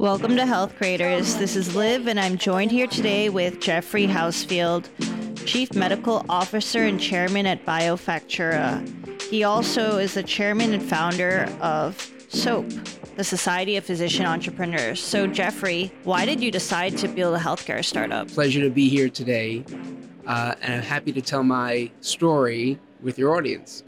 Welcome to Health Creators. This is Liv, and I'm joined here today with Jeffrey Hausfeld, Chief Medical Officer and Chairman at Biofactura. He also is the chairman and founder of SoPE, the Society of Physician Entrepreneurs. So, Jeffrey, why did you decide to build a healthcare startup? Pleasure to be here today, uh, and I'm happy to tell my story with your audience.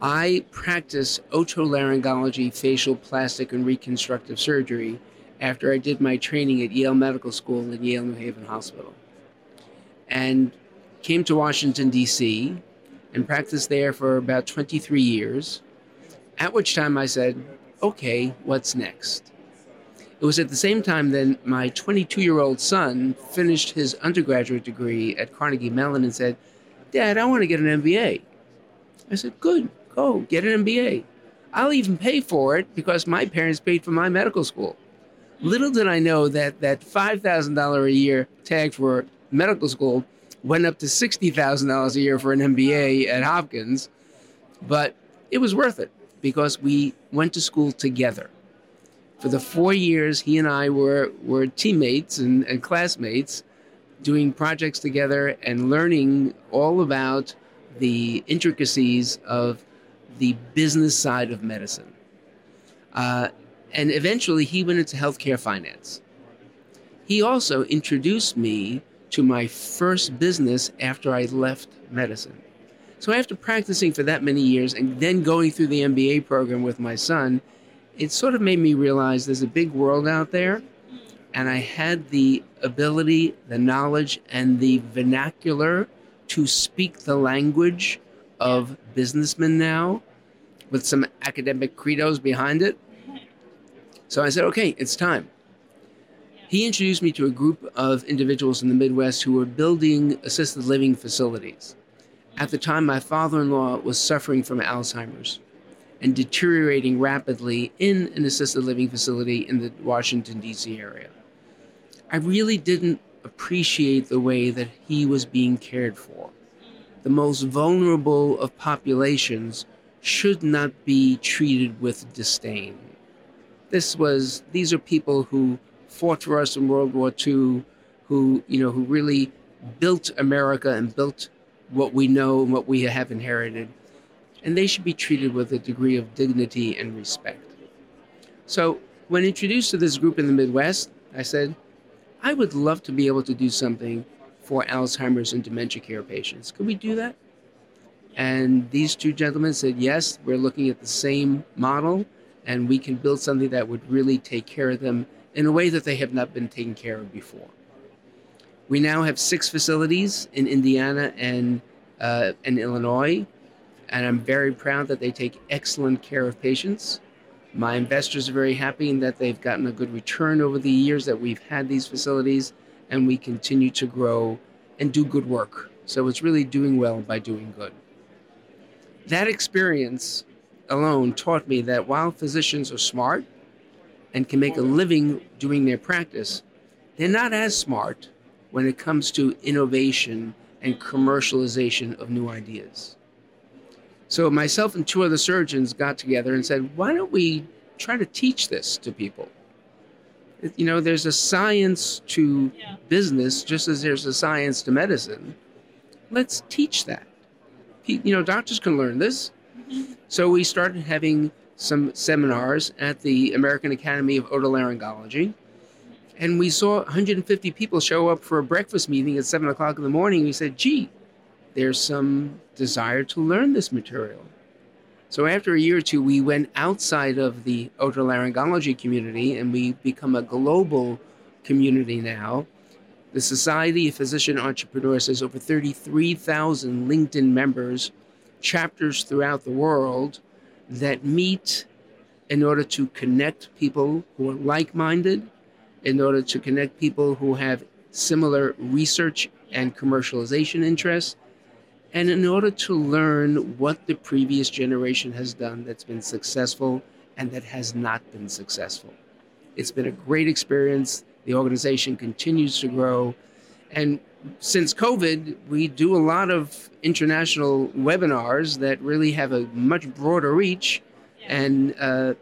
I practice otolaryngology, facial, plastic, and reconstructive surgery after I did my training at Yale Medical School and Yale New Haven Hospital. And came to Washington, D.C., and practiced there for about 23 years, at which time I said, okay, what's next? It was at the same time that my 22 year old son finished his undergraduate degree at Carnegie Mellon and said, Dad, I want to get an MBA. I said, Good, go get an MBA. I'll even pay for it because my parents paid for my medical school. Little did I know that that $5,000 a year tag for medical school went up to $60,000 a year for an MBA at Hopkins, but it was worth it because we went to school together. For the four years, he and I were, were teammates and, and classmates doing projects together and learning all about the intricacies of the business side of medicine. Uh, and eventually, he went into healthcare finance. He also introduced me to my first business after I left medicine. So, after practicing for that many years and then going through the MBA program with my son, it sort of made me realize there's a big world out there. And I had the ability, the knowledge, and the vernacular to speak the language of businessmen now with some academic credos behind it. So I said, okay, it's time. He introduced me to a group of individuals in the Midwest who were building assisted living facilities. At the time, my father in law was suffering from Alzheimer's and deteriorating rapidly in an assisted living facility in the Washington, D.C. area. I really didn't appreciate the way that he was being cared for. The most vulnerable of populations should not be treated with disdain. This was these are people who fought for us in World War II, who you know who really built America and built what we know and what we have inherited, and they should be treated with a degree of dignity and respect. So, when introduced to this group in the Midwest, I said, I would love to be able to do something for Alzheimer's and dementia care patients. Could we do that? And these two gentlemen said, yes, we're looking at the same model and we can build something that would really take care of them in a way that they have not been taken care of before. We now have six facilities in Indiana and, uh, and Illinois, and I'm very proud that they take excellent care of patients. My investors are very happy in that they've gotten a good return over the years that we've had these facilities, and we continue to grow and do good work. So it's really doing well by doing good. That experience alone taught me that while physicians are smart and can make a living doing their practice, they're not as smart when it comes to innovation and commercialization of new ideas. So myself and two other surgeons got together and said, why don't we try to teach this to people? You know, there's a science to yeah. business just as there's a science to medicine. Let's teach that. You know, doctors can learn this. Mm-hmm. So we started having some seminars at the American Academy of Otolaryngology. And we saw 150 people show up for a breakfast meeting at 7 o'clock in the morning. We said, gee, there's some desire to learn this material. So after a year or two, we went outside of the otolaryngology community and we become a global community now. The Society of Physician Entrepreneurs has over 33,000 LinkedIn members, chapters throughout the world that meet in order to connect people who are like minded, in order to connect people who have similar research and commercialization interests, and in order to learn what the previous generation has done that's been successful and that has not been successful. It's been a great experience. The organization continues to grow. And since COVID, we do a lot of international webinars that really have a much broader reach. And uh,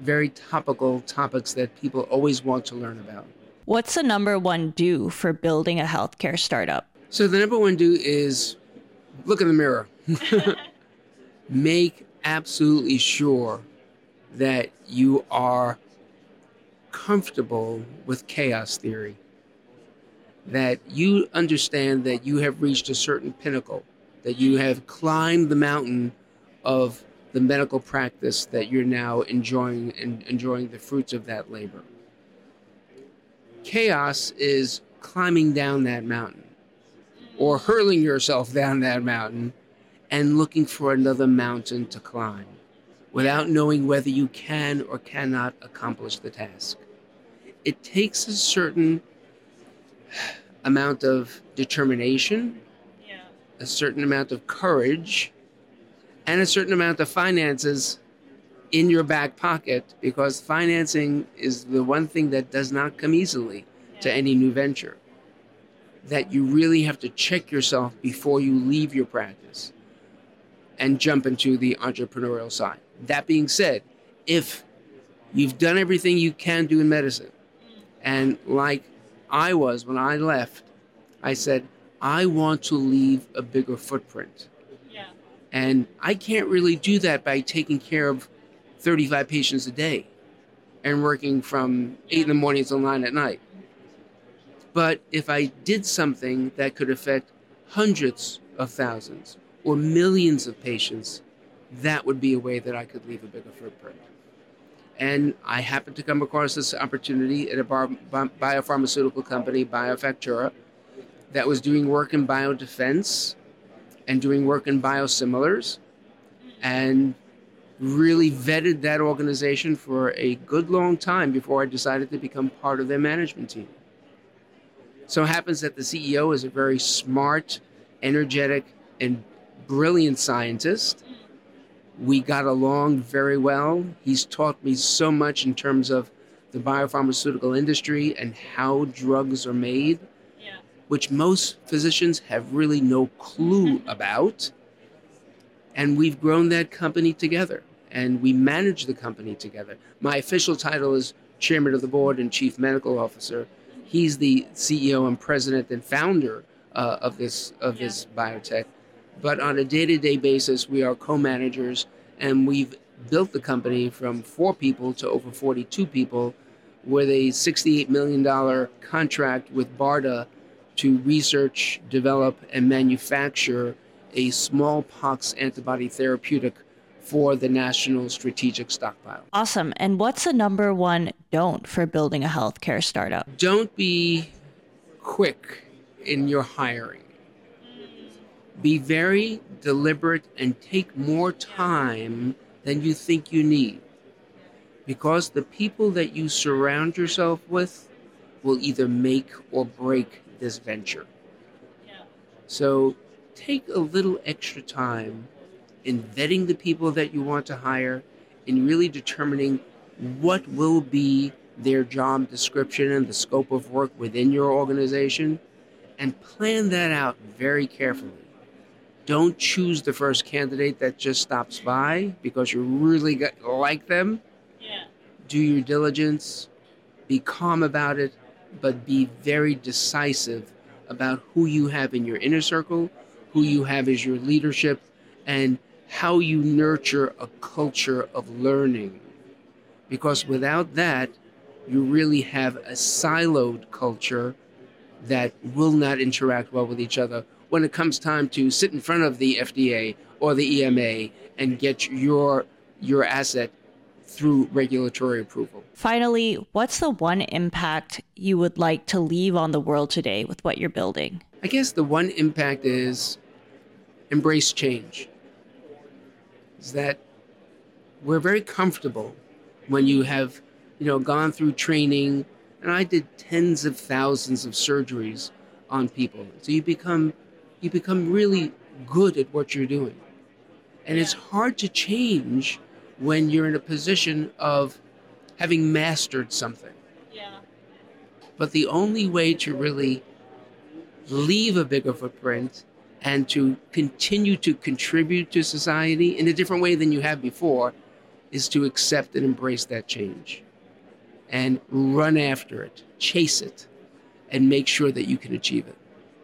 very topical topics that people always want to learn about. What's the number one do for building a healthcare startup? So, the number one do is look in the mirror. Make absolutely sure that you are comfortable with chaos theory, that you understand that you have reached a certain pinnacle, that you have climbed the mountain of the medical practice that you're now enjoying and enjoying the fruits of that labor. Chaos is climbing down that mountain or hurling yourself down that mountain and looking for another mountain to climb without knowing whether you can or cannot accomplish the task. It takes a certain amount of determination, yeah. a certain amount of courage, and a certain amount of finances in your back pocket because financing is the one thing that does not come easily yeah. to any new venture. That you really have to check yourself before you leave your practice and jump into the entrepreneurial side. That being said, if you've done everything you can do in medicine, and like I was when I left, I said, I want to leave a bigger footprint. Yeah. And I can't really do that by taking care of 35 patients a day and working from 8 in the morning till 9 at night. But if I did something that could affect hundreds of thousands or millions of patients, that would be a way that I could leave a bigger footprint. And I happened to come across this opportunity at a biopharmaceutical company, Biofactura, that was doing work in biodefense and doing work in biosimilars and really vetted that organization for a good long time before I decided to become part of their management team. So it happens that the CEO is a very smart, energetic, and brilliant scientist we got along very well. He's taught me so much in terms of the biopharmaceutical industry and how drugs are made, yeah. which most physicians have really no clue about. And we've grown that company together and we manage the company together. My official title is chairman of the board and chief medical officer. He's the CEO and president and founder uh, of this of yeah. this biotech. But on a day to day basis, we are co managers and we've built the company from four people to over 42 people with a $68 million contract with BARDA to research, develop, and manufacture a smallpox antibody therapeutic for the National Strategic Stockpile. Awesome. And what's the number one don't for building a healthcare startup? Don't be quick in your hiring be very deliberate and take more time than you think you need. Because the people that you surround yourself with will either make or break this venture. So take a little extra time in vetting the people that you want to hire, in really determining what will be their job description and the scope of work within your organization, and plan that out very carefully. Don't choose the first candidate that just stops by because you really got, like them. Yeah. Do your diligence, be calm about it, but be very decisive about who you have in your inner circle, who you have as your leadership, and how you nurture a culture of learning. Because without that, you really have a siloed culture that will not interact well with each other when it comes time to sit in front of the FDA or the EMA and get your your asset through regulatory approval. Finally, what's the one impact you would like to leave on the world today with what you're building? I guess the one impact is embrace change. Is that we're very comfortable when you have, you know, gone through training and I did tens of thousands of surgeries on people. So you become you become really good at what you're doing. And it's hard to change when you're in a position of having mastered something. Yeah. But the only way to really leave a bigger footprint and to continue to contribute to society in a different way than you have before is to accept and embrace that change and run after it, chase it, and make sure that you can achieve it.